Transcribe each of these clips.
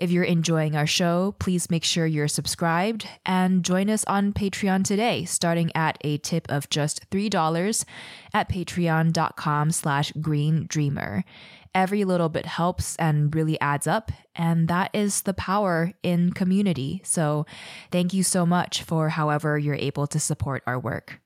If you're enjoying our show, please make sure you're subscribed and join us on Patreon today, starting at a tip of just $3 at patreon.com slash green dreamer. Every little bit helps and really adds up. And that is the power in community. So thank you so much for however you're able to support our work.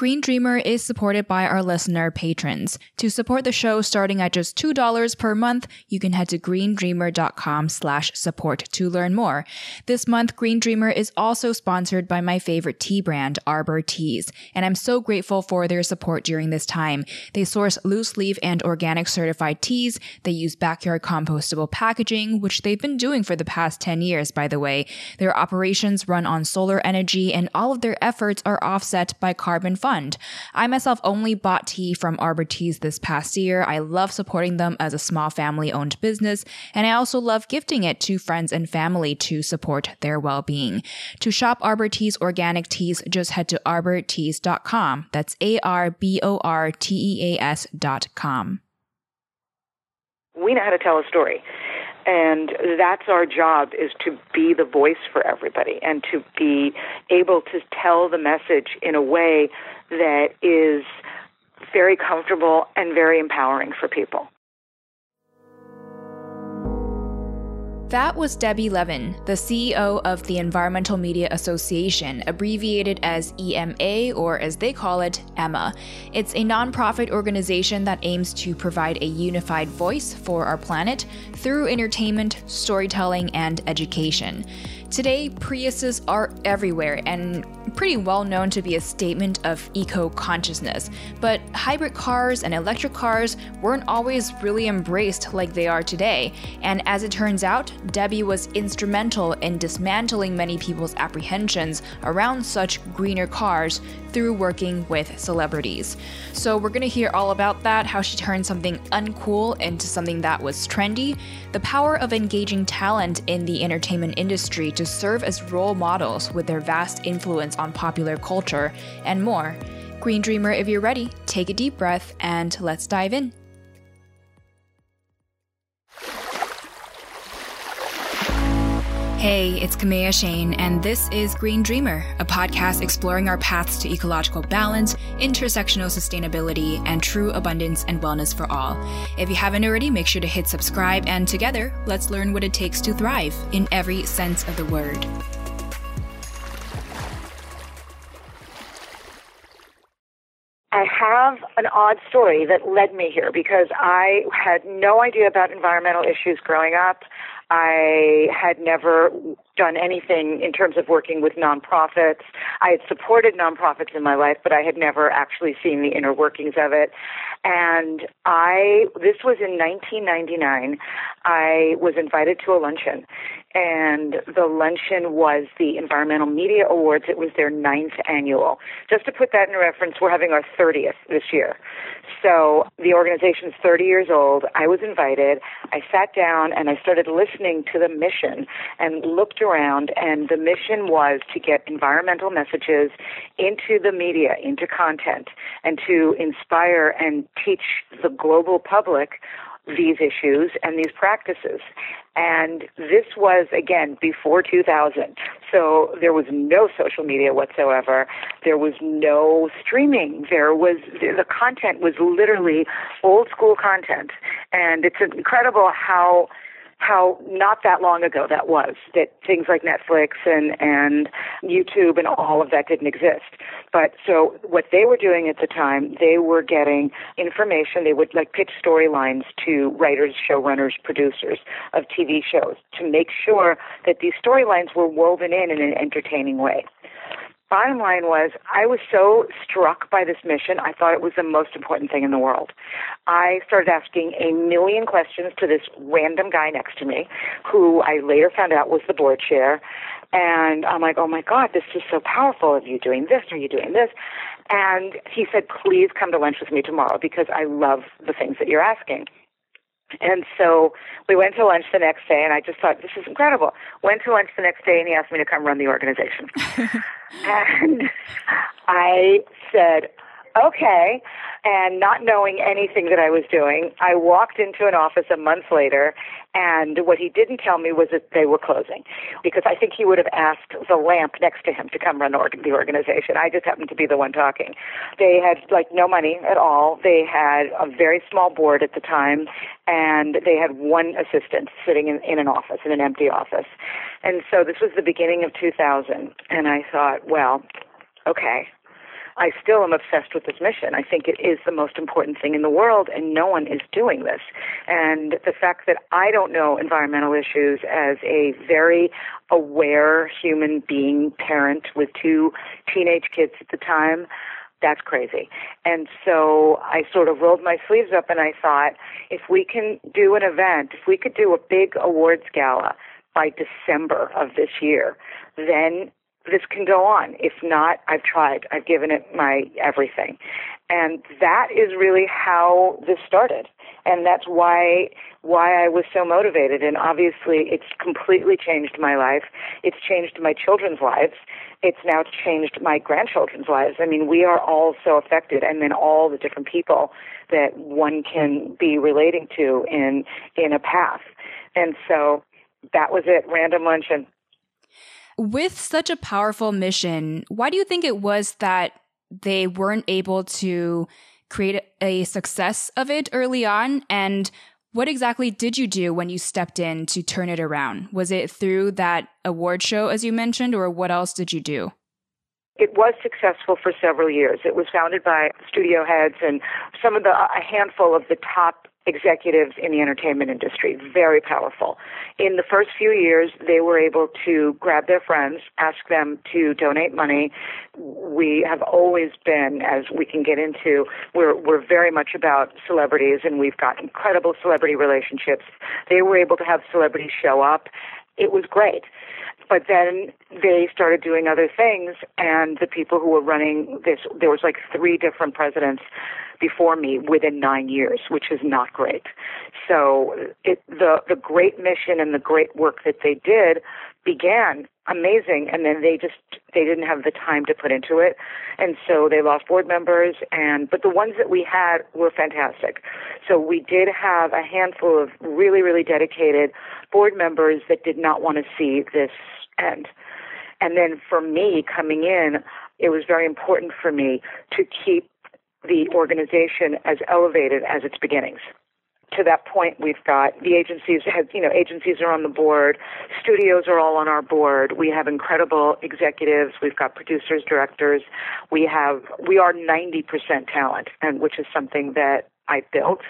Green Dreamer is supported by our listener patrons. To support the show starting at just $2 per month, you can head to greendreamer.com slash support to learn more. This month, Green Dreamer is also sponsored by my favorite tea brand, Arbor Teas, and I'm so grateful for their support during this time. They source loose leaf and organic certified teas. They use backyard compostable packaging, which they've been doing for the past 10 years, by the way. Their operations run on solar energy and all of their efforts are offset by carbon fund. I myself only bought tea from Arbor Teas this past year. I love supporting them as a small family owned business, and I also love gifting it to friends and family to support their well being. To shop Arbor Teas organic teas, just head to arborteas.com. That's A R B O R T E A S.com. We know how to tell a story and that's our job is to be the voice for everybody and to be able to tell the message in a way that is very comfortable and very empowering for people. That was Debbie Levin, the CEO of the Environmental Media Association, abbreviated as EMA or as they call it, EMMA. It's a nonprofit organization that aims to provide a unified voice for our planet through entertainment, storytelling, and education. Today, Priuses are everywhere and pretty well known to be a statement of eco consciousness. But hybrid cars and electric cars weren't always really embraced like they are today. And as it turns out, Debbie was instrumental in dismantling many people's apprehensions around such greener cars through working with celebrities. So, we're gonna hear all about that how she turned something uncool into something that was trendy, the power of engaging talent in the entertainment industry to serve as role models with their vast influence on popular culture, and more. Green Dreamer, if you're ready, take a deep breath and let's dive in. Hey, it's Kamea Chayne, and this is Green Dreamer, a podcast exploring our paths to ecological balance, intersectional sustainability, and true abundance and wellness for all. If you haven't already, make sure to hit subscribe, and together, let's learn what it takes to thrive in every sense of the word. I have an odd story that led me here because I had no idea about environmental issues growing up. I had never done anything in terms of working with nonprofits. I had supported nonprofits in my life, but I had never actually seen the inner workings of it. And I, this was in 1999, I was invited to a luncheon. And the luncheon was the Environmental Media Awards. It was their ninth annual. Just to put that in reference, we're having our 30th this year. So the organization is 30 years old. I was invited. I sat down and I started listening to the mission and looked around. And the mission was to get environmental messages into the media, into content, and to inspire and teach the global public these issues and these practices. And this was, again, before 2000. So there was no social media whatsoever. There was no streaming. There was, the content was literally old school content. And it's incredible how how not that long ago that was that things like Netflix and and YouTube and all of that didn't exist. But so what they were doing at the time, they were getting information. They would like pitch storylines to writers, showrunners, producers of TV shows to make sure that these storylines were woven in in an entertaining way bottom line was I was so struck by this mission, I thought it was the most important thing in the world. I started asking a million questions to this random guy next to me, who I later found out was the board chair. And I'm like, oh my God, this is so powerful. Are you doing this? Are you doing this? And he said, please come to lunch with me tomorrow because I love the things that you're asking. And so we went to lunch the next day, and I just thought, this is incredible. Went to lunch the next day, and he asked me to come run the organization. and I said, okay. And not knowing anything that I was doing, I walked into an office a month later, and what he didn't tell me was that they were closing, because I think he would have asked the lamp next to him to come run the organization. I just happened to be the one talking. They had like no money at all. They had a very small board at the time, and they had one assistant sitting in, in an office, in an empty office. And so this was the beginning of 2000, and I thought, well, okay, I still am obsessed with this mission. I think it is the most important thing in the world, and no one is doing this. And the fact that I don't know environmental issues as a very aware human being parent with two teenage kids at the time, that's crazy. And so I sort of rolled my sleeves up and I thought, if we can do an event, if we could do a big awards gala by December of this year, then this can go on. If not, I've tried. I've given it my everything. And that is really how this started. And that's why why I was so motivated. And obviously it's completely changed my life. It's changed my children's lives. It's now changed my grandchildren's lives. I mean, we are all so affected and then all the different people that one can be relating to in in a path. And so that was it, random luncheon with such a powerful mission, why do you think it was that they weren't able to create a success of it early on? And what exactly did you do when you stepped in to turn it around? Was it through that award show, as you mentioned, or what else did you do? It was successful for several years. It was founded by studio heads and some of the, a handful of the top executives in the entertainment industry, very powerful. In the first few years, they were able to grab their friends, ask them to donate money. We have always been, as we can get into, we're, we're very much about celebrities and we've got incredible celebrity relationships. They were able to have celebrities show up. It was great. But then they started doing other things, and the people who were running this, there was like three different presidents before me within nine years, which is not great. So it, the the great mission and the great work that they did began amazing, and then they just they didn't have the time to put into it, and so they lost board members. And but the ones that we had were fantastic. So we did have a handful of really really dedicated board members that did not want to see this end. And then for me coming in, it was very important for me to keep the organization as elevated as its beginnings. To that point, we've got the agencies have, you know, agencies are on the board, studios are all on our board. We have incredible executives. We've got producers, directors. We have, we are 90% talent, and which is something that I built.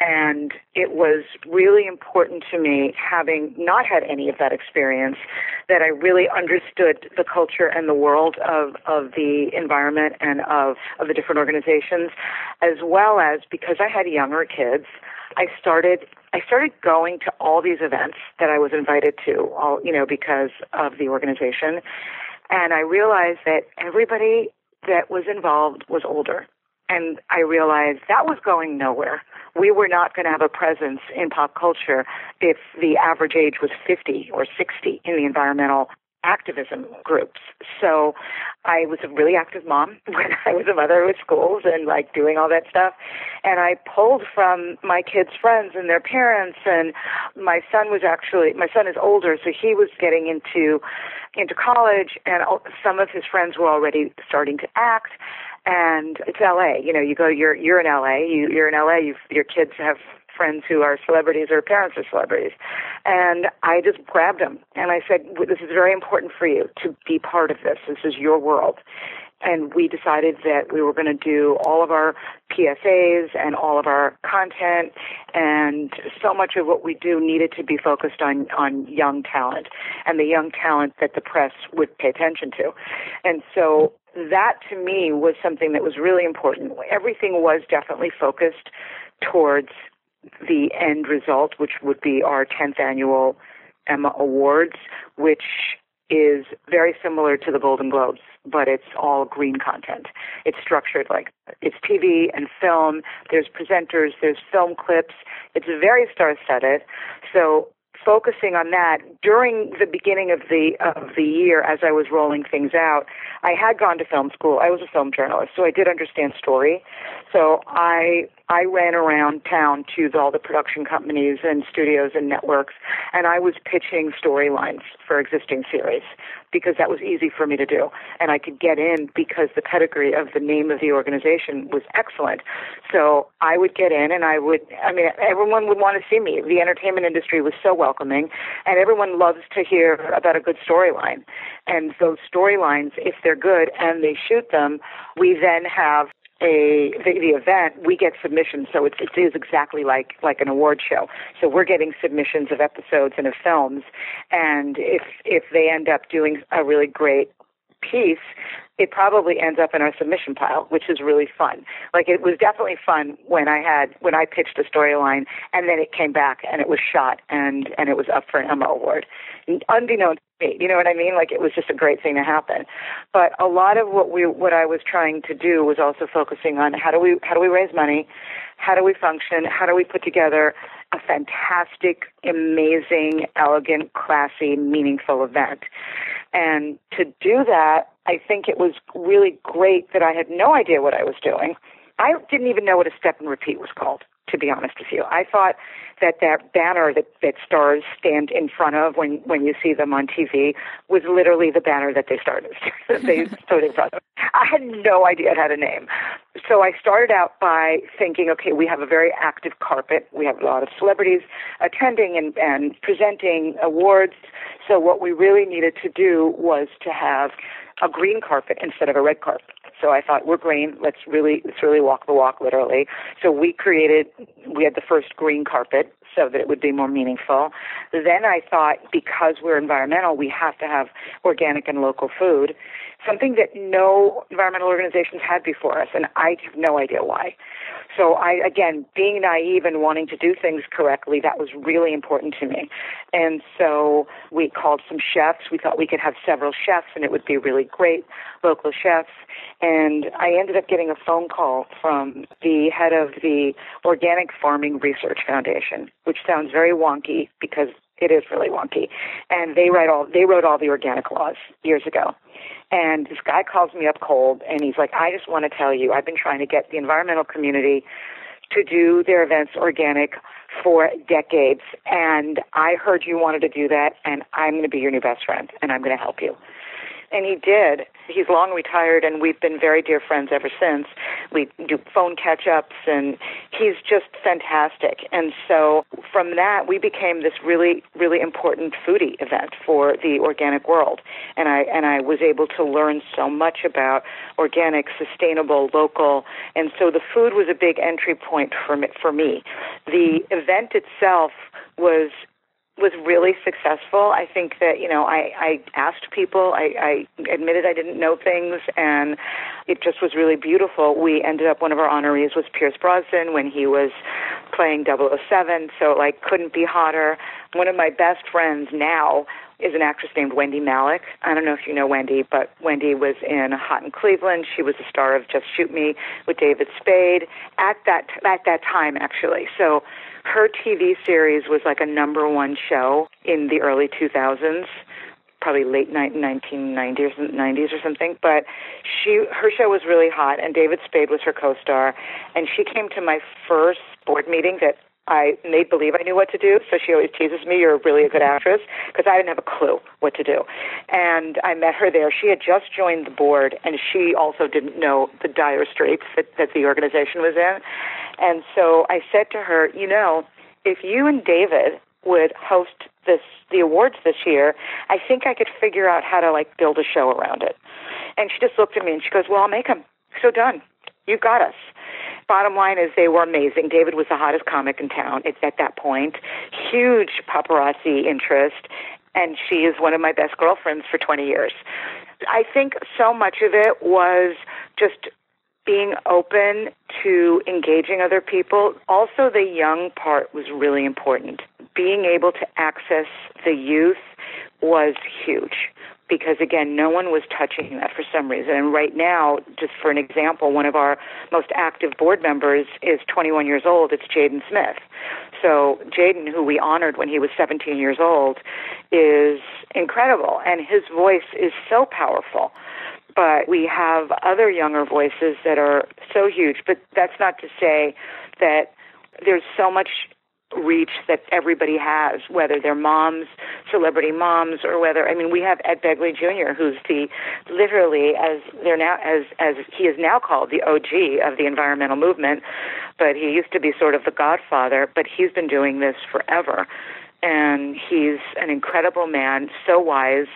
And it was really important to me, having not had any of that experience, that I really understood the culture and the world of, of the environment and of, of the different organizations, as well as because I had younger kids, I started I started going to all these events that I was invited to, all you know, because of the organization. And I realized that everybody that was involved was older. And I realized that was going nowhere. We were not going to have a presence in pop culture if the average age was 50 or 60 in the environmental activism groups. So I was a really active mom when I was a mother with schools and like doing all that stuff. And I pulled from my kids' friends and their parents and my son was actually my son is older so he was getting into into college and some of his friends were already starting to act and it's LA. You know, you go, you're you're in LA. You, you're in LA. You've, your kids have friends who are celebrities or parents are celebrities, and I just grabbed them and I said, "This is very important for you to be part of this. This is your world." And we decided that we were going to do all of our PSAs and all of our content, and so much of what we do needed to be focused on on young talent and the young talent that the press would pay attention to. And so that to me was something that was really important. Everything was definitely focused towards the end result, which would be our 10th annual Emma Awards, which is very similar to the Golden Globes, but it's all green content. It's structured like it's TV and film. There's presenters, there's film clips. It's very star-studded. So focusing on that during the beginning of the of the year as I was rolling things out. I had gone to film school. I was a film journalist, so I did understand story. So I I ran around town to all the production companies and studios and networks, and I was pitching storylines for existing series because that was easy for me to do. And I could get in because the pedigree of the name of the organization was excellent. So I would get in and I would, I mean, everyone would want to see me. The entertainment industry was so welcoming, and everyone loves to hear about a good storyline. And those storylines, if they're good and they shoot them, we then have a the, the event, we get submissions. So it, it is exactly like like an award show. So we're getting submissions of episodes and of films, and if if they end up doing a really great piece, it probably ends up in our submission pile, which is really fun. Like it was definitely fun when I had when I pitched a storyline and then it came back and it was shot and and it was up for an Emma award, unbeknownst You know what I mean? Like it was just a great thing to happen. But a lot of what we what I was trying to do was also focusing on how do we how do we raise money, how do we function, how do we put together a fantastic, amazing, elegant, classy, meaningful event. And to do that, I think it was really great that I had no idea what I was doing. I didn't even know what a step and repeat was called, to be honest with you. I thought that that banner that, that stars stand in front of when, when you see them on TV was literally the banner that they started they stood in front of. I had no idea it had a name. So I started out by thinking, okay, we have a very active carpet. We have a lot of celebrities attending and, and presenting awards. So what we really needed to do was to have a green carpet instead of a red carpet. So I thought we're green. Let's really let's really walk the walk literally. So we created we had the first green carpet so that it would be more meaningful. Then I thought because we're environmental, we have to have organic and local food, something that no environmental organizations had before us, and I have no idea why. So I, again, being naive and wanting to do things correctly, that was really important to me. And so we called some chefs. We thought we could have several chefs and it would be really great, local chefs. And I ended up getting a phone call from the head of the Organic Farming Research Foundation, which sounds very wonky because it is really wonky. And they write all they wrote all the organic laws years ago. And this guy calls me up cold and he's like, I just want to tell you, I've been trying to get the environmental community to do their events organic for decades. And I heard you wanted to do that, and I'm going to be your new best friend, and I'm going to help you. And he did. He's long retired, and we've been very dear friends ever since. We do phone catch ups, and he's just fantastic. And so from that, we became this really, really important foodie event for the organic world. And I and I was able to learn so much about organic, sustainable, local. And so the food was a big entry point for me. For me. The event itself was was really successful. I think that you know I, I asked people, I, I admitted I didn't know things, and it just was really beautiful. We ended up one of our honorees was Pierce Brosnan when he was playing 007, so like couldn't be hotter. One of my best friends now is an actress named Wendie Malick. I don't know if you know Wendie, but Wendie was in Hot in Cleveland. She was the star of Just Shoot Me with David Spade at that at that time actually. So her TV series was like a number one show in the early 2000s probably late night 1990s 90s or something but she her show was really hot and David Spade was her co-star and she came to my first board meeting that I made believe I knew what to do. So she always teases me, "You're really a good actress," because I didn't have a clue what to do. And I met her there. She had just joined the board, and she also didn't know the dire straits that, that the organization was in. And so I said to her, "You know, if you and David would host this the awards this year, I think I could figure out how to like build a show around it." And she just looked at me and she goes, "Well, I'll make them." So done. You got us bottom line is they were amazing. David was the hottest comic in town. It's at that point. Huge paparazzi interest, and she is one of my best girlfriends for 20 years. I think so much of it was just being open to engaging other people. Also, the young part was really important. Being able to access the youth was huge because again, no one was touching that for some reason. And right now, just for an example, one of our most active board members is 21 years old. It's Jaden Smith. So Jaden, who we honored when he was 17 years old, is incredible, and his voice is so powerful. But we have other younger voices that are so huge. But that's not to say that there's so much reach that everybody has, whether they're moms, celebrity moms, or whether I mean we have Ed Begley Jr., who's the literally as they're now as as he is now called the OG of the environmental movement, but he used to be sort of the godfather, but he's been doing this forever. And he's an incredible man, so wise,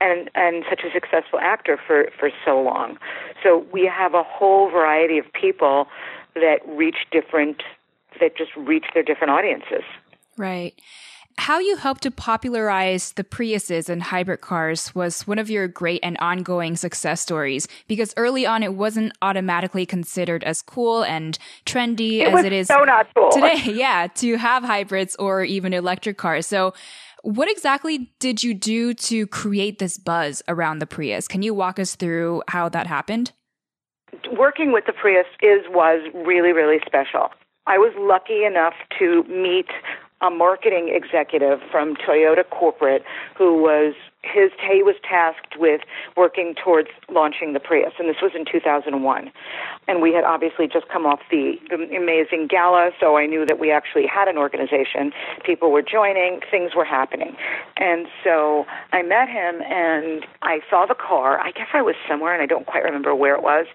and and such a successful actor for for so long. So we have a whole variety of people that reach different that just reach their different audiences. Right. How you helped to popularize the Priuses and hybrid cars was one of your great and ongoing success stories because early on it wasn't automatically considered as cool and trendy it as it is so not cool. today. Yeah, to have hybrids or even electric cars. So, what exactly did you do to create this buzz around the Prius? Can you walk us through how that happened? Working with the Prius is was really really special. I was lucky enough to meet a marketing executive from Toyota Corporate who was his he was tasked with working towards launching the Prius, and this was in 2001. And we had obviously just come off the, the amazing gala, so I knew that we actually had an organization. People were joining, things were happening, and so I met him, and I saw the car. I guess I was somewhere, and I don't quite remember where it was,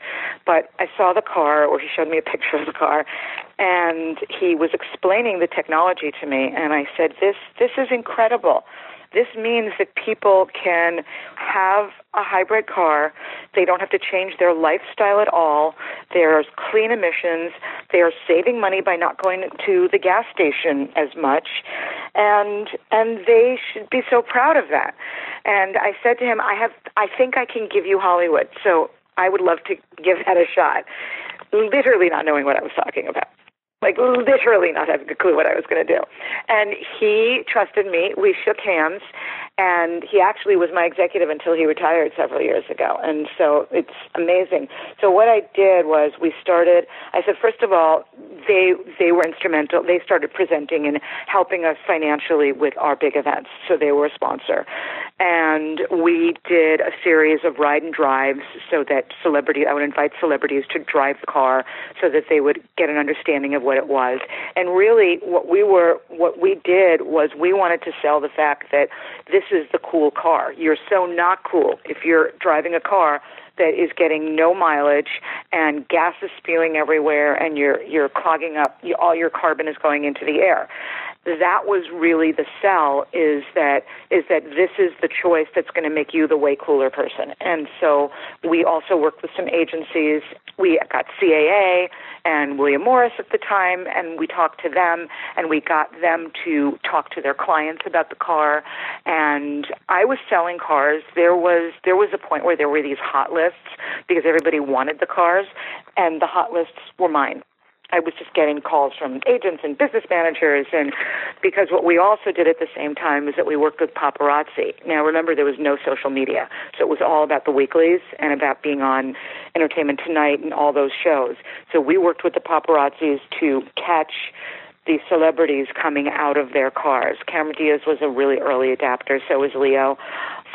but I saw the car, or he showed me a picture of the car, and he was explaining the technology to me, and I said, "This this is incredible." This means that people can have a hybrid car. They don't have to change their lifestyle at all. There's clean emissions. They are saving money by not going to the gas station as much. And and they should be so proud of that. And I said to him, I have I think I can give you Hollywood. So I would love to give that a shot. Literally not knowing what I was talking about like literally not having a clue what I was going to do. And he trusted me. We shook hands, and he actually was my executive until he retired several years ago. And so it's amazing. So what I did was we started. I said, first of all, they they were instrumental. They started presenting and helping us financially with our big events. So they were a sponsor, and we did a series of ride and drives so that celebrity. I would invite celebrities to drive the car so that they would get an understanding of what it was. And really, what we were, what we did was we wanted to sell the fact that this is the cool car. You're so not cool if you're driving a car that is getting no mileage and gas is spewing everywhere and you're you're clogging up all your carbon is going into the air that was really the sell is that is that this is the choice that's going to make you the way cooler person. And so we also worked with some agencies. We got CAA and William Morris at the time, and we talked to them, and we got them to talk to their clients about the car. And I was selling cars. There was there was a point where there were these hot lists because everybody wanted the cars, and the hot lists were mine. I was just getting calls from agents and business managers, and because what we also did at the same time is that we worked with paparazzi. Now, remember, there was no social media, so it was all about the weeklies and about being on Entertainment Tonight and all those shows. So we worked with the paparazzis to catch the celebrities coming out of their cars. Cameron Diaz was a really early adapter, so was Leo.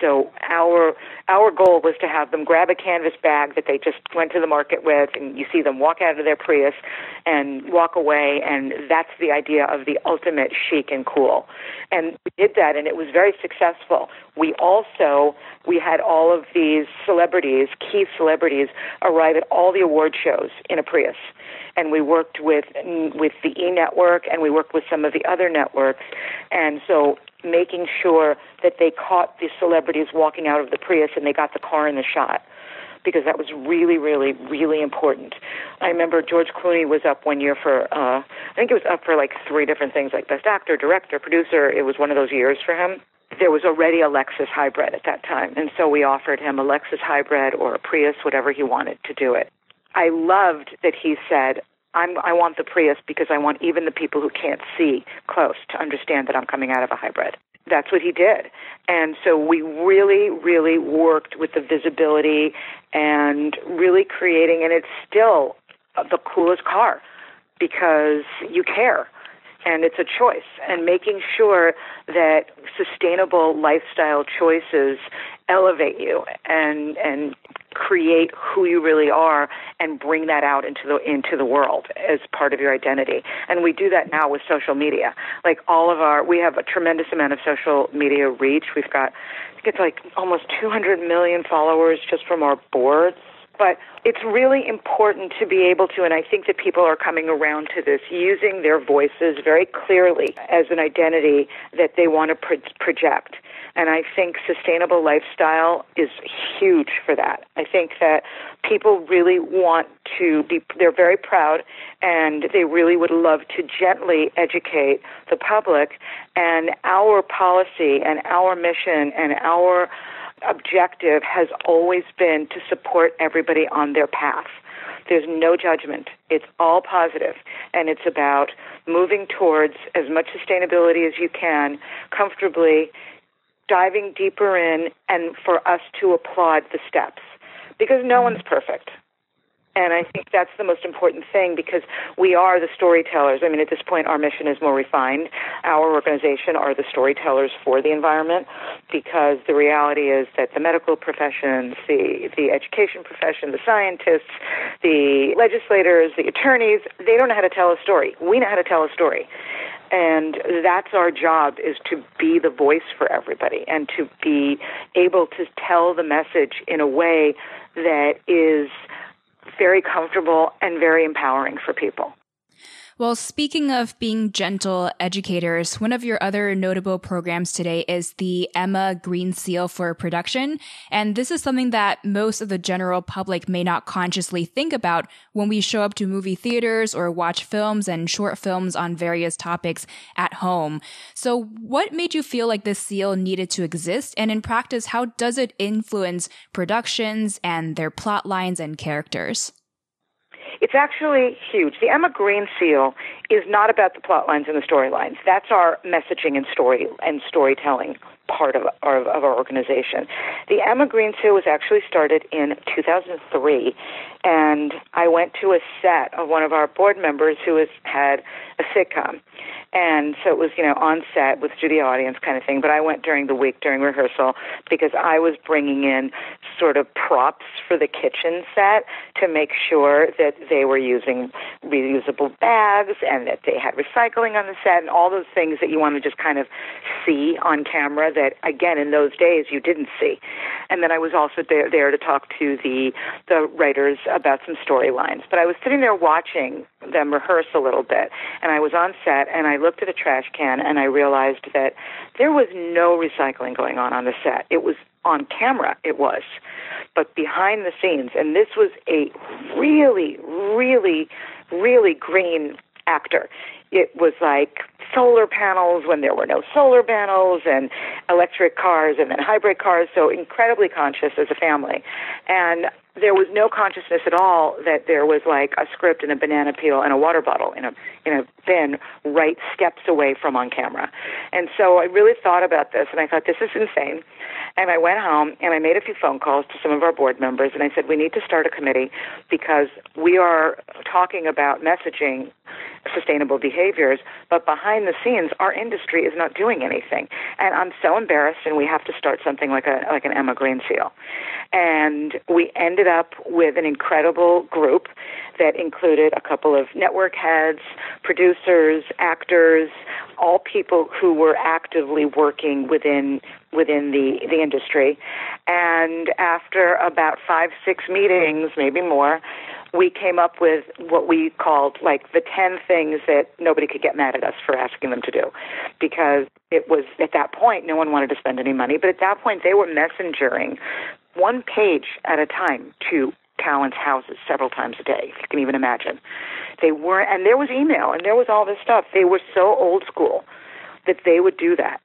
So our our goal was to have them grab a canvas bag that they just went to the market with, and you see them walk out of their Prius and walk away, and that's the idea of the ultimate chic and cool. And we did that, and it was very successful. We also we had all of these celebrities, key celebrities, arrive at all the award shows in a Prius and we worked with with the E network and we worked with some of the other networks and so making sure that they caught the celebrities walking out of the Prius and they got the car in the shot because that was really, really, really important. I remember George Clooney was up one year for, uh, I think it was up for like three different things, like Best Actor, Director, Producer. It was one of those years for him. There was already a Lexus hybrid at that time, and so we offered him a Lexus hybrid or a Prius, whatever he wanted to do it. I loved that he said, I'm, I want the Prius because I want even the people who can't see close to understand that I'm coming out of a hybrid. that's what he did. And so we really, really worked with the visibility and really creating, and it's still the coolest car because you care and it's a choice and making sure that sustainable lifestyle choices elevate you and and create who you really are and bring that out into the into the world as part of your identity. And we do that now with social media. Like all of our we have a tremendous amount of social media reach. We've got I think it's like almost 200 million followers just from our boards. But it's really important to be able to, and I think that people are coming around to this, using their voices very clearly as an identity that they want to pro- project. And I think sustainable lifestyle is huge for that. I think that people really want to be, they're very proud and they really would love to gently educate the public. And our policy and our mission and our objective has always been to support everybody on their path. There's no judgment. It's all positive, and it's about moving towards as much sustainability as you can comfortably, diving deeper in, and for us to applaud the steps because no mm-hmm. one's perfect. And I think that's the most important thing because we are the storytellers. I mean, at this point, our mission is more refined. Our organization are the storytellers for the environment because the reality is that the medical professions, the, the education profession, the scientists, the legislators, the attorneys, they don't know how to tell a story. We know how to tell a story. And that's our job is to be the voice for everybody and to be able to tell the message in a way that is very comfortable and very empowering for people. Well, speaking of being gentle educators, one of your other notable programs today is the Emma Green Seal for Production. And this is something that most of the general public may not consciously think about when we show up to movie theaters or watch films and short films on various topics at home. So what made you feel like this seal needed to exist? And in practice, how does it influence productions and their plot lines and characters? It's actually huge. The Emma Green seal is not about the plot lines and the storylines. That's our messaging and story and storytelling part of our, of our organization. The Emma Green Seal was actually started in 2003, and I went to a set of one of our board members who has had a sitcom. And so it was, you know, on set with studio audience kind of thing. But I went during the week during rehearsal because I was bringing in sort of props for the kitchen set to make sure that they were using reusable bags and that they had recycling on the set and all those things that you want to just kind of see on camera that, again, in those days you didn't see. And then I was also there, there to talk to the, the writers about some storylines. But I was sitting there watching them rehearse a little bit, and I was on set and I looked at a trash can and I realized that there was no recycling going on on the set. It was on camera, it was, but behind the scenes, and this was a really, really, really green actor. It was like solar panels when there were no solar panels and electric cars and then hybrid cars, so incredibly conscious as a family. And there was no consciousness at all that there was like a script and a banana peel and a water bottle in a in a bin right steps away from on camera. And so I really thought about this and I thought this is insane. And I went home and I made a few phone calls to some of our board members and I said we need to start a committee because we are talking about messaging sustainable behaviors, but behind the scenes, our industry is not doing anything. And I'm so embarrassed, and we have to start something like a like an Emma Green Seal. And we ended up with an incredible group that included a couple of network heads, producers, actors, all people who were actively working within within the the industry. And after about five six meetings, maybe more, we came up with what we called like the 10 things that nobody could get mad at us for asking them to do. Because it was at that point no one wanted to spend any money but at that point they were messengering one page at a time to talents houses several times a day if you can even imagine. They weren't and there was email and there was all this stuff. They were so old school that they would do that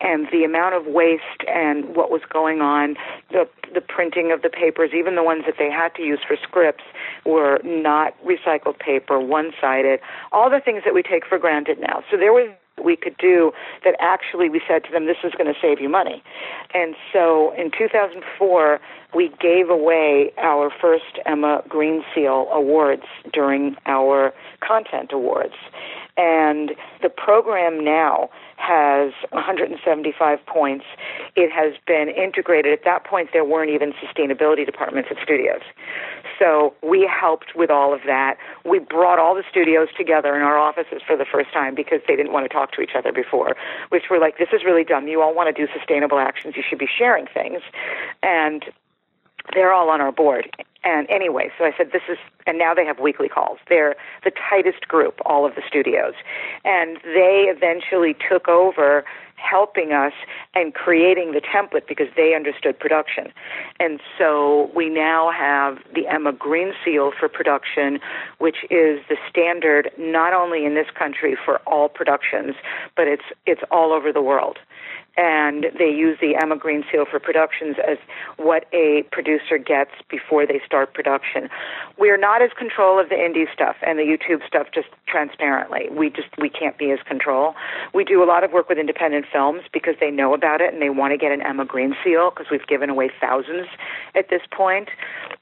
and the amount of waste and what was going on, the the printing of the papers, even the ones that they had to use for scripts, were not recycled paper, one sided, all the things that we take for granted now. So there was we could do that actually we said to them, this is going to save you money. And so in 2004, we gave away our first Emma Green Seal awards during our content awards. And the program now has 175 points. It has been integrated. At that point, there weren't even sustainability departments at studios. So we helped with all of that. We brought all the studios together in our offices for the first time because they didn't want to talk to each other before, which were like, this is really dumb. You all want to do sustainable actions. You should be sharing things. And they're all on our board. And anyway, so I said, this is, and now they have weekly calls. They're the tightest group, all of the studios. And they eventually took over helping us and creating the template because they understood production. And so we now have the Emma Green Seal for production, which is the standard not only in this country for all productions, but it's it's all over the world and they use the Emma Green Seal for productions as what a producer gets before they start production. We're not as control of the indie stuff and the YouTube stuff just transparently. We just we can't be as control. We do a lot of work with independent films because they know about it and they want to get an Emma Green Seal because we've given away thousands at this point.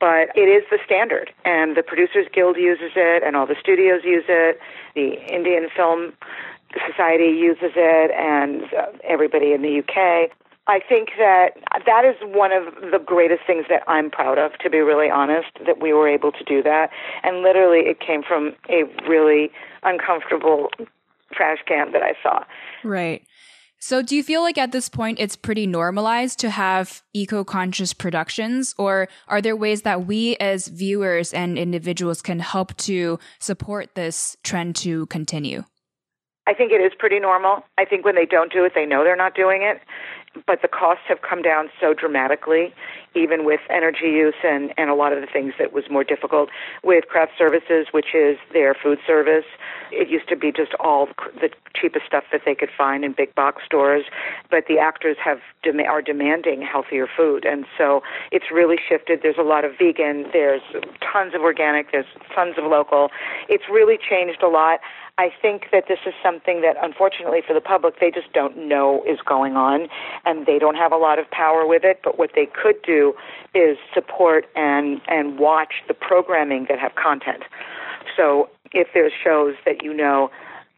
But it is the standard and the Producers Guild uses it and all the studios use it. The Indian Film Society uses it, and uh, everybody in the UK. I think that that is one of the greatest things that I'm proud of, to be really honest, that we were able to do that. And literally, it came from a really uncomfortable trash can that I saw. Right. So, do you feel like at this point it's pretty normalized to have eco conscious productions, or are there ways that we as viewers and individuals can help to support this trend to continue? I think it is pretty normal. I think when they don't do it, they know they're not doing it. But the costs have come down so dramatically, even with energy use and, and a lot of the things that was more difficult with craft services, which is their food service. It used to be just all the cheapest stuff that they could find in big box stores, but the actors have are demanding healthier food, and so it's really shifted. There's a lot of vegan. There's tons of organic. There's tons of local. It's really changed a lot. I think that this is something that, unfortunately, for the public, they just don't know is going on, and they don't have a lot of power with it. But what they could do is support and and watch the programming that have content. So if there's shows that you know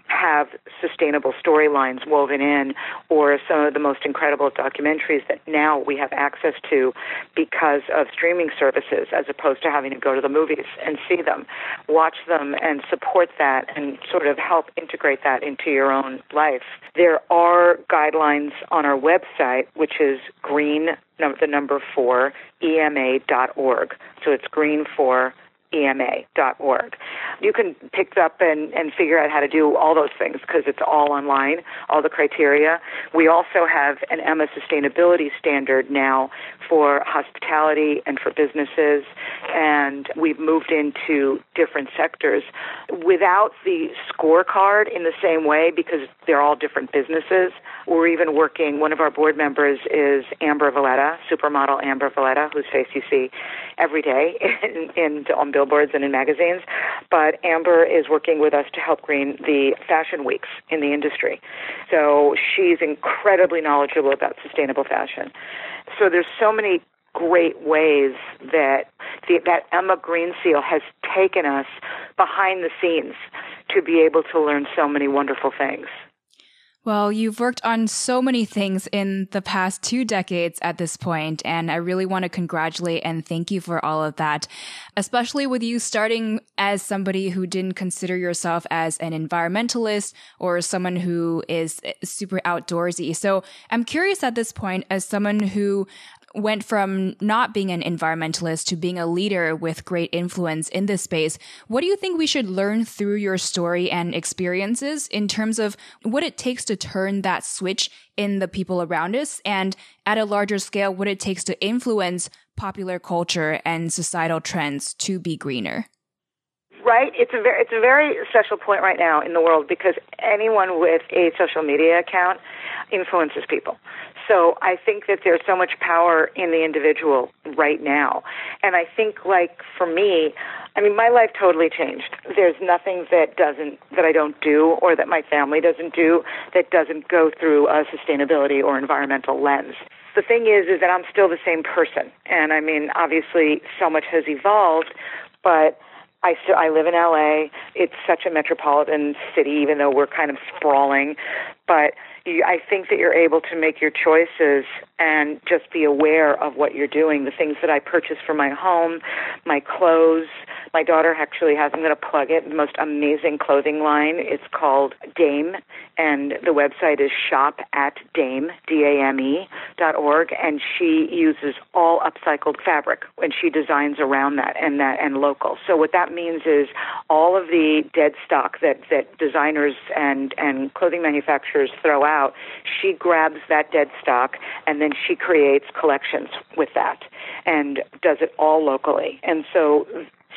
have sustainable storylines woven in or some of the most incredible documentaries that now we have access to because of streaming services as opposed to having to go to the movies and see them. Watch them and support that and sort of help integrate that into your own life. There are guidelines on our website, which is green, the number four, ema.org. So it's green for ema.org. You can pick up and, and figure out how to do all those things because it's all online, all the criteria. We also have an EMA sustainability standard now for hospitality and for businesses, and we've moved into different sectors without the scorecard in the same way because they're all different businesses. We're even working, one of our board members is Amber Valletta, supermodel Amber Valletta, whose face you see every day in, in, on billboards and in magazines. But Amber is working with us to help green the fashion weeks in the industry. So she's incredibly knowledgeable about sustainable fashion. So there's so many great ways that the, that Emma Green Seal has taken us behind the scenes to be able to learn so many wonderful things. Well, you've worked on so many things in the past two decades at this point, and I really want to congratulate and thank you for all of that, especially with you starting as somebody who didn't consider yourself as an environmentalist or someone who is super outdoorsy. So I'm curious at this point, as someone who went from not being an environmentalist to being a leader with great influence in this space. What do you think we should learn through your story and experiences in terms of what it takes to turn that switch in the people around us and at a larger scale, what it takes to influence popular culture and societal trends to be greener? Right, it's a very it's a very special point right now in the world because anyone with a social media account influences people. So I think that there's so much power in the individual right now. And I think like for me, I mean my life totally changed. There's nothing that doesn't that I don't do or that my family doesn't do that doesn't go through a sustainability or environmental lens the thing is is that I'm still the same person and I mean obviously so much has evolved but I still I live in LA. It's such a metropolitan city, even though we're kind of sprawling. But you, I think that you're able to make your choices and just be aware of what you're doing. The things that I purchase for my home, my clothes. My daughter actually has. I'm going to plug it. The most amazing clothing line. It's called Dame, and the website is shop at Dame D A M E dot org. And she uses all upcycled fabric when she designs around that and that and local. So what that means is all of the dead stock that that designers and and clothing manufacturers throw out, she grabs that dead stock and then she creates collections with that and does it all locally. And so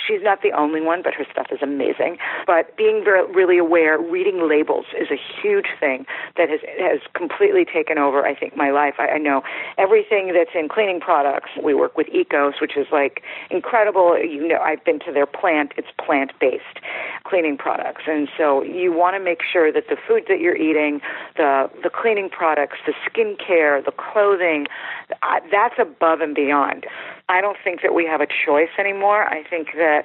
She's not the only one, but her stuff is amazing. But being very, really aware, reading labels is a huge thing that has has completely taken over. I think my life. I, I know everything that's in cleaning products. We work with Ecos, which is like incredible. You know, I've been to their plant. It's plant based cleaning products, and so you want to make sure that the food that you're eating, the the cleaning products, the skincare, the clothing, uh, that's above and beyond. I don't think that we have a choice anymore. I think that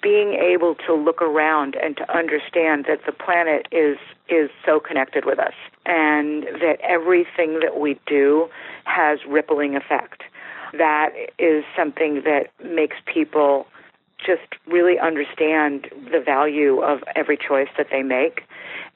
being able to look around and to understand that the planet is is so connected with us and that everything that we do has rippling effect. That is something that makes people just really understand the value of every choice that they make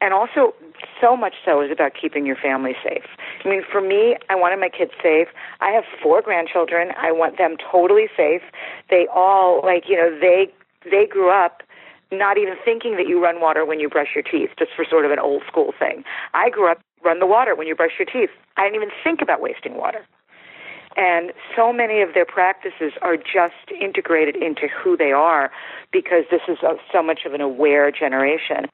and also so much so is about keeping your family safe. I mean, for me, I wanted my kids safe. I have four grandchildren. I want them totally safe. They all like, you know, they they grew up not even thinking that you run water when you brush your teeth, just for sort of an old school thing. I grew up run the water when you brush your teeth. I didn't even think about wasting water. And so many of their practices are just integrated into who they are because this is so much of an aware generation.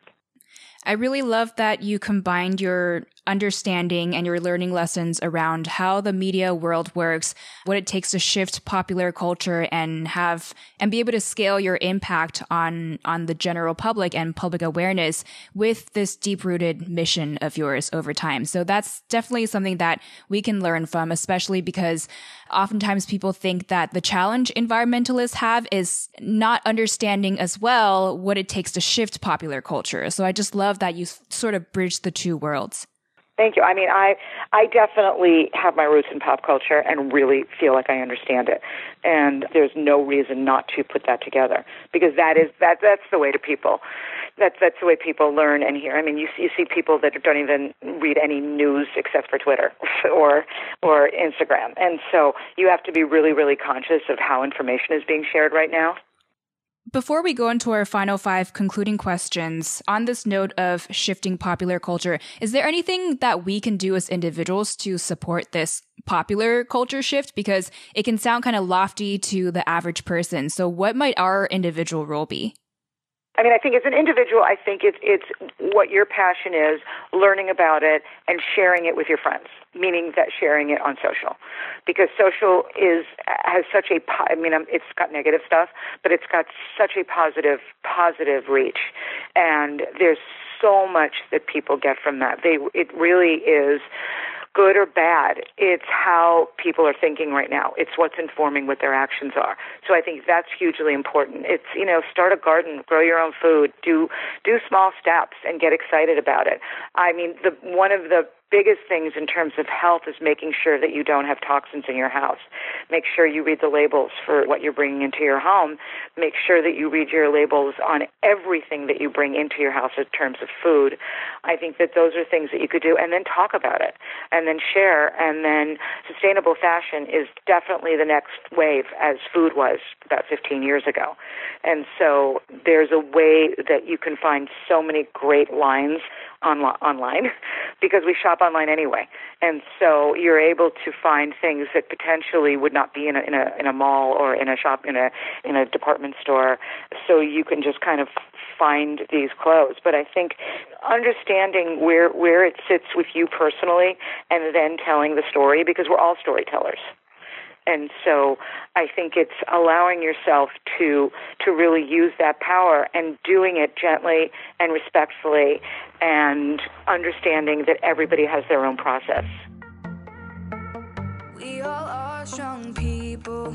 I really love that you combined your understanding and your learning lessons around how the media world works, what it takes to shift popular culture and have and be able to scale your impact on on the general public and public awareness with this deep-rooted mission of yours over time. So that's definitely something that we can learn from, especially because oftentimes people think that the challenge environmentalists have is not understanding as well what it takes to shift popular culture. So I just love that you sort of bridge the two worlds. Thank you. I mean, I I definitely have my roots in pop culture and really feel like I understand it. And there's no reason not to put that together because that is that that's the way to people. That's that's the way people learn and hear. I mean, you see, you see people that don't even read any news except for Twitter or or Instagram. And so you have to be really really conscious of how information is being shared right now. Before we go into our final five concluding questions, on this note of shifting popular culture, is there anything that we can do as individuals to support this popular culture shift? Because it can sound kind of lofty to the average person. So, what might our individual role be? I mean, I think as an individual, I think it's it's what your passion is, learning about it and sharing it with your friends. Meaning that sharing it on social, because social is has such a I mean, um, it's got negative stuff, but it's got such a positive positive reach, and there's so much that people get from that. They it really is good or bad. It's how people are thinking right now. It's what's informing what their actions are. So I think that's hugely important. It's, you know, start a garden, grow your own food, do do small steps and get excited about it. I mean, the one of the biggest things in terms of health is making sure that you don't have toxins in your house. Make sure you read the labels for what you're bringing into your home. Make sure that you read your labels on everything that you bring into your house in terms of food. I think that those are things that you could do and then talk about it and then share. And then sustainable fashion is definitely the next wave as food was about 15 years ago. And so there's a way that you can find so many great lines on, online because we shop shop online anyway, and so you're able to find things that potentially would not be in a in a in a mall or in a shop in a in a department store. So you can just kind of find these clothes. But I think understanding where where it sits with you personally, and then telling the story because we're all storytellers. And so I think it's allowing yourself to to really use that power and doing it gently and respectfully and understanding that everybody has their own process. We all are strong people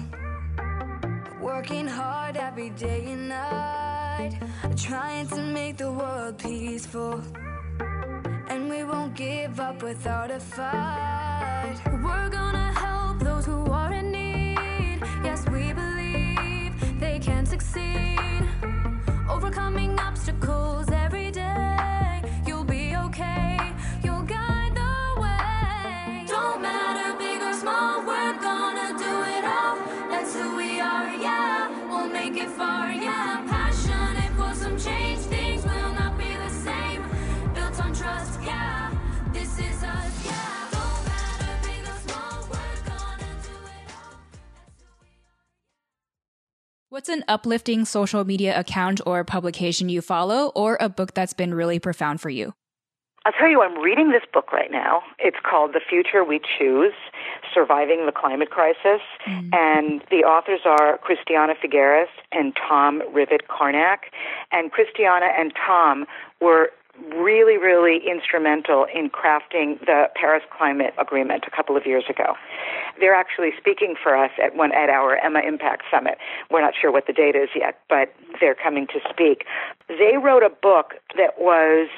working hard every day and night trying to make the world peaceful and we won't give up without a fight What's an uplifting social media account or publication you follow, or a book that's been really profound for you? I'll tell you, I'm reading this book right now. It's called The Future We Choose Surviving the Climate Crisis. Mm. And the authors are Christiana Figueres and Tom Rivett-Carnac. And Christiana and Tom were really, really instrumental in crafting the Paris Climate Agreement a couple of years ago. They're actually speaking for us at one at our EMA Impact Summit. We're not sure what the date is yet, but they're coming to speak. They wrote a book that was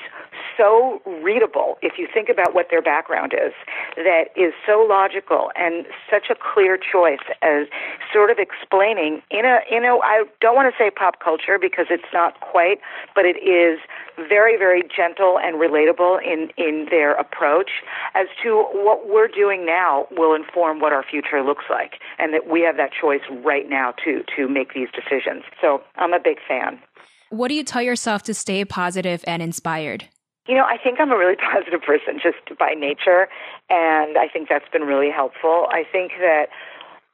so readable if you think about what their background is, that is so logical and such a clear choice as sort of explaining in a in a I don't want to say pop culture because it's not quite, but it is very, very gentle and relatable in, in their approach as to what we're doing now will inform what our future looks like and that we have that choice right now to, to make these decisions. So I'm a big fan. What do you tell yourself to stay positive and inspired? You know, I think I'm a really positive person just by nature, and I think that's been really helpful. I think that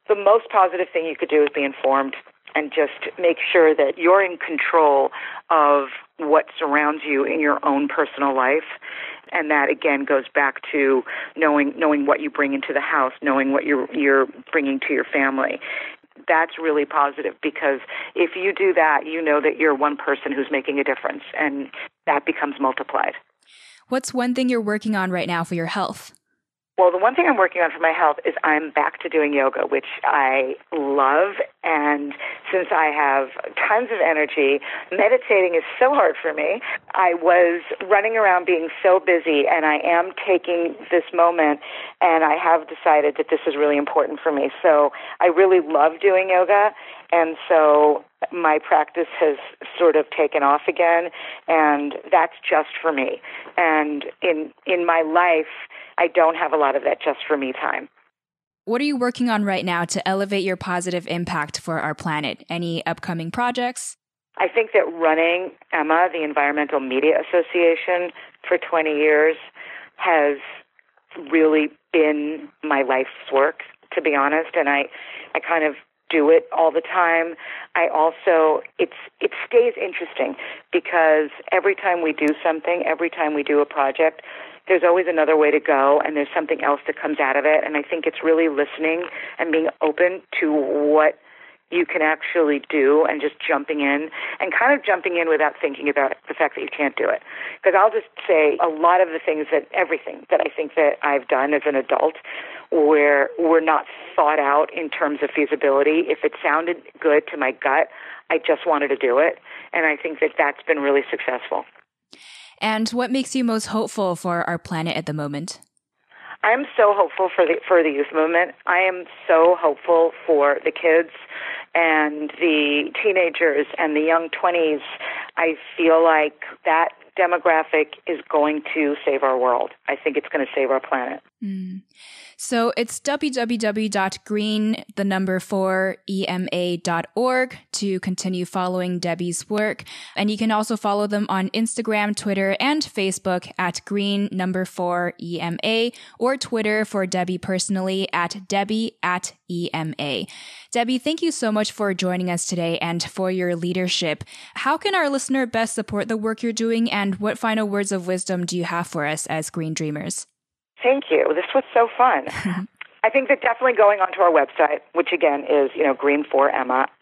the most positive thing you could do is be informed and just make sure that you're in control of what surrounds you in your own personal life. And that again goes back to knowing knowing what you bring into the house, knowing what you're you're bringing to your family. That's really positive because if you do that, you know that you're one person who's making a difference, and that becomes multiplied. What's one thing you're working on right now for your health? Well, the one thing I'm working on for my health is I'm back to doing yoga, which I love. And since I have tons of energy, meditating is so hard for me. I was running around being so busy, and I am taking this moment, and I have decided that this is really important for me. So I really love doing yoga. And so my practice has sort of taken off again, and that's just for me. And in in my life, I don't have a lot of that just for me time. What are you working on right now to elevate your positive impact for our planet? Any upcoming projects? I think that running EMA, the Environmental Media Association, for 20 years has really been my life's work, to be honest. And I, I kind of do it all the time. I also it's it stays interesting because every time we do something, every time we do a project, there's always another way to go and there's something else that comes out of it and I think it's really listening and being open to what you can actually do and just jumping in and kind of jumping in without thinking about the fact that you can't do it. Because I'll just say a lot of the things that everything that I think that I've done as an adult where were not thought out in terms of feasibility. If it sounded good to my gut, I just wanted to do it. And I think that that's been really successful. And what makes you most hopeful for our planet at the moment? I'm so hopeful for the for the youth movement. I am so hopeful for the kids and the teenagers and the young 20s. I feel like that demographic is going to save our world. I think it's going to save our planet. Mm. So it's www.green, the number four, ema.org to continue following Debbie's work. And you can also follow them on Instagram, Twitter, and Facebook at green number four EMA or Twitter for Debbie personally at Debbie at EMA. Debbie, thank you so much for joining us today and for your leadership. How can our listener best support the work you're doing and what final words of wisdom do you have for us as Green Dreamers? Thank you. This was so fun. I think that definitely going onto our website, which again is, you know,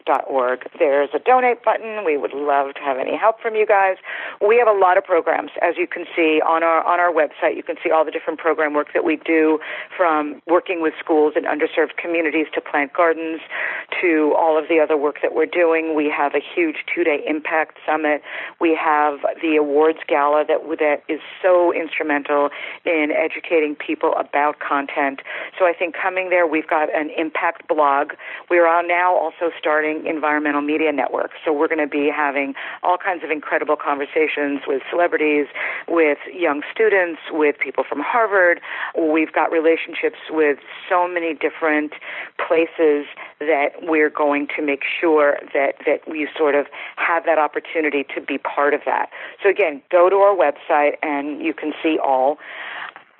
green4ema.org, there's a donate button. We would love to have any help from you guys. We have a lot of programs, as you can see on our on our website. You can see all the different program work that we do, from working with schools and underserved communities to plant gardens, to all of the other work that we're doing. We have a huge two-day impact summit. We have the awards gala that that is so instrumental in educating people about content. So I think coming there. We've got an impact blog. We are now also starting environmental media network. So we're going to be having all kinds of incredible conversations with celebrities, with young students, with people from Harvard. We've got relationships with so many different places that we're going to make sure that, that you sort of have that opportunity to be part of that. So again, go to our website and you can see all.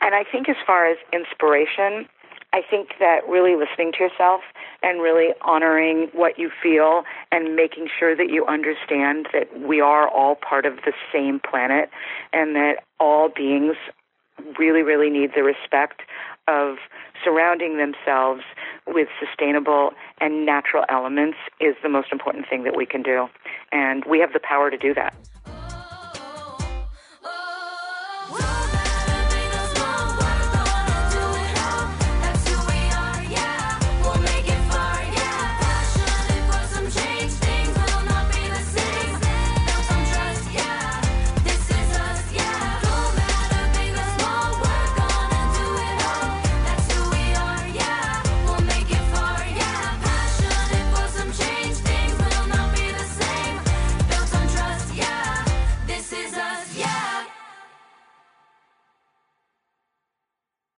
And I think as far as inspiration, I think that really listening to yourself and really honoring what you feel and making sure that you understand that we are all part of the same planet and that all beings really, really need the respect of surrounding themselves with sustainable and natural elements is the most important thing that we can do. And we have the power to do that.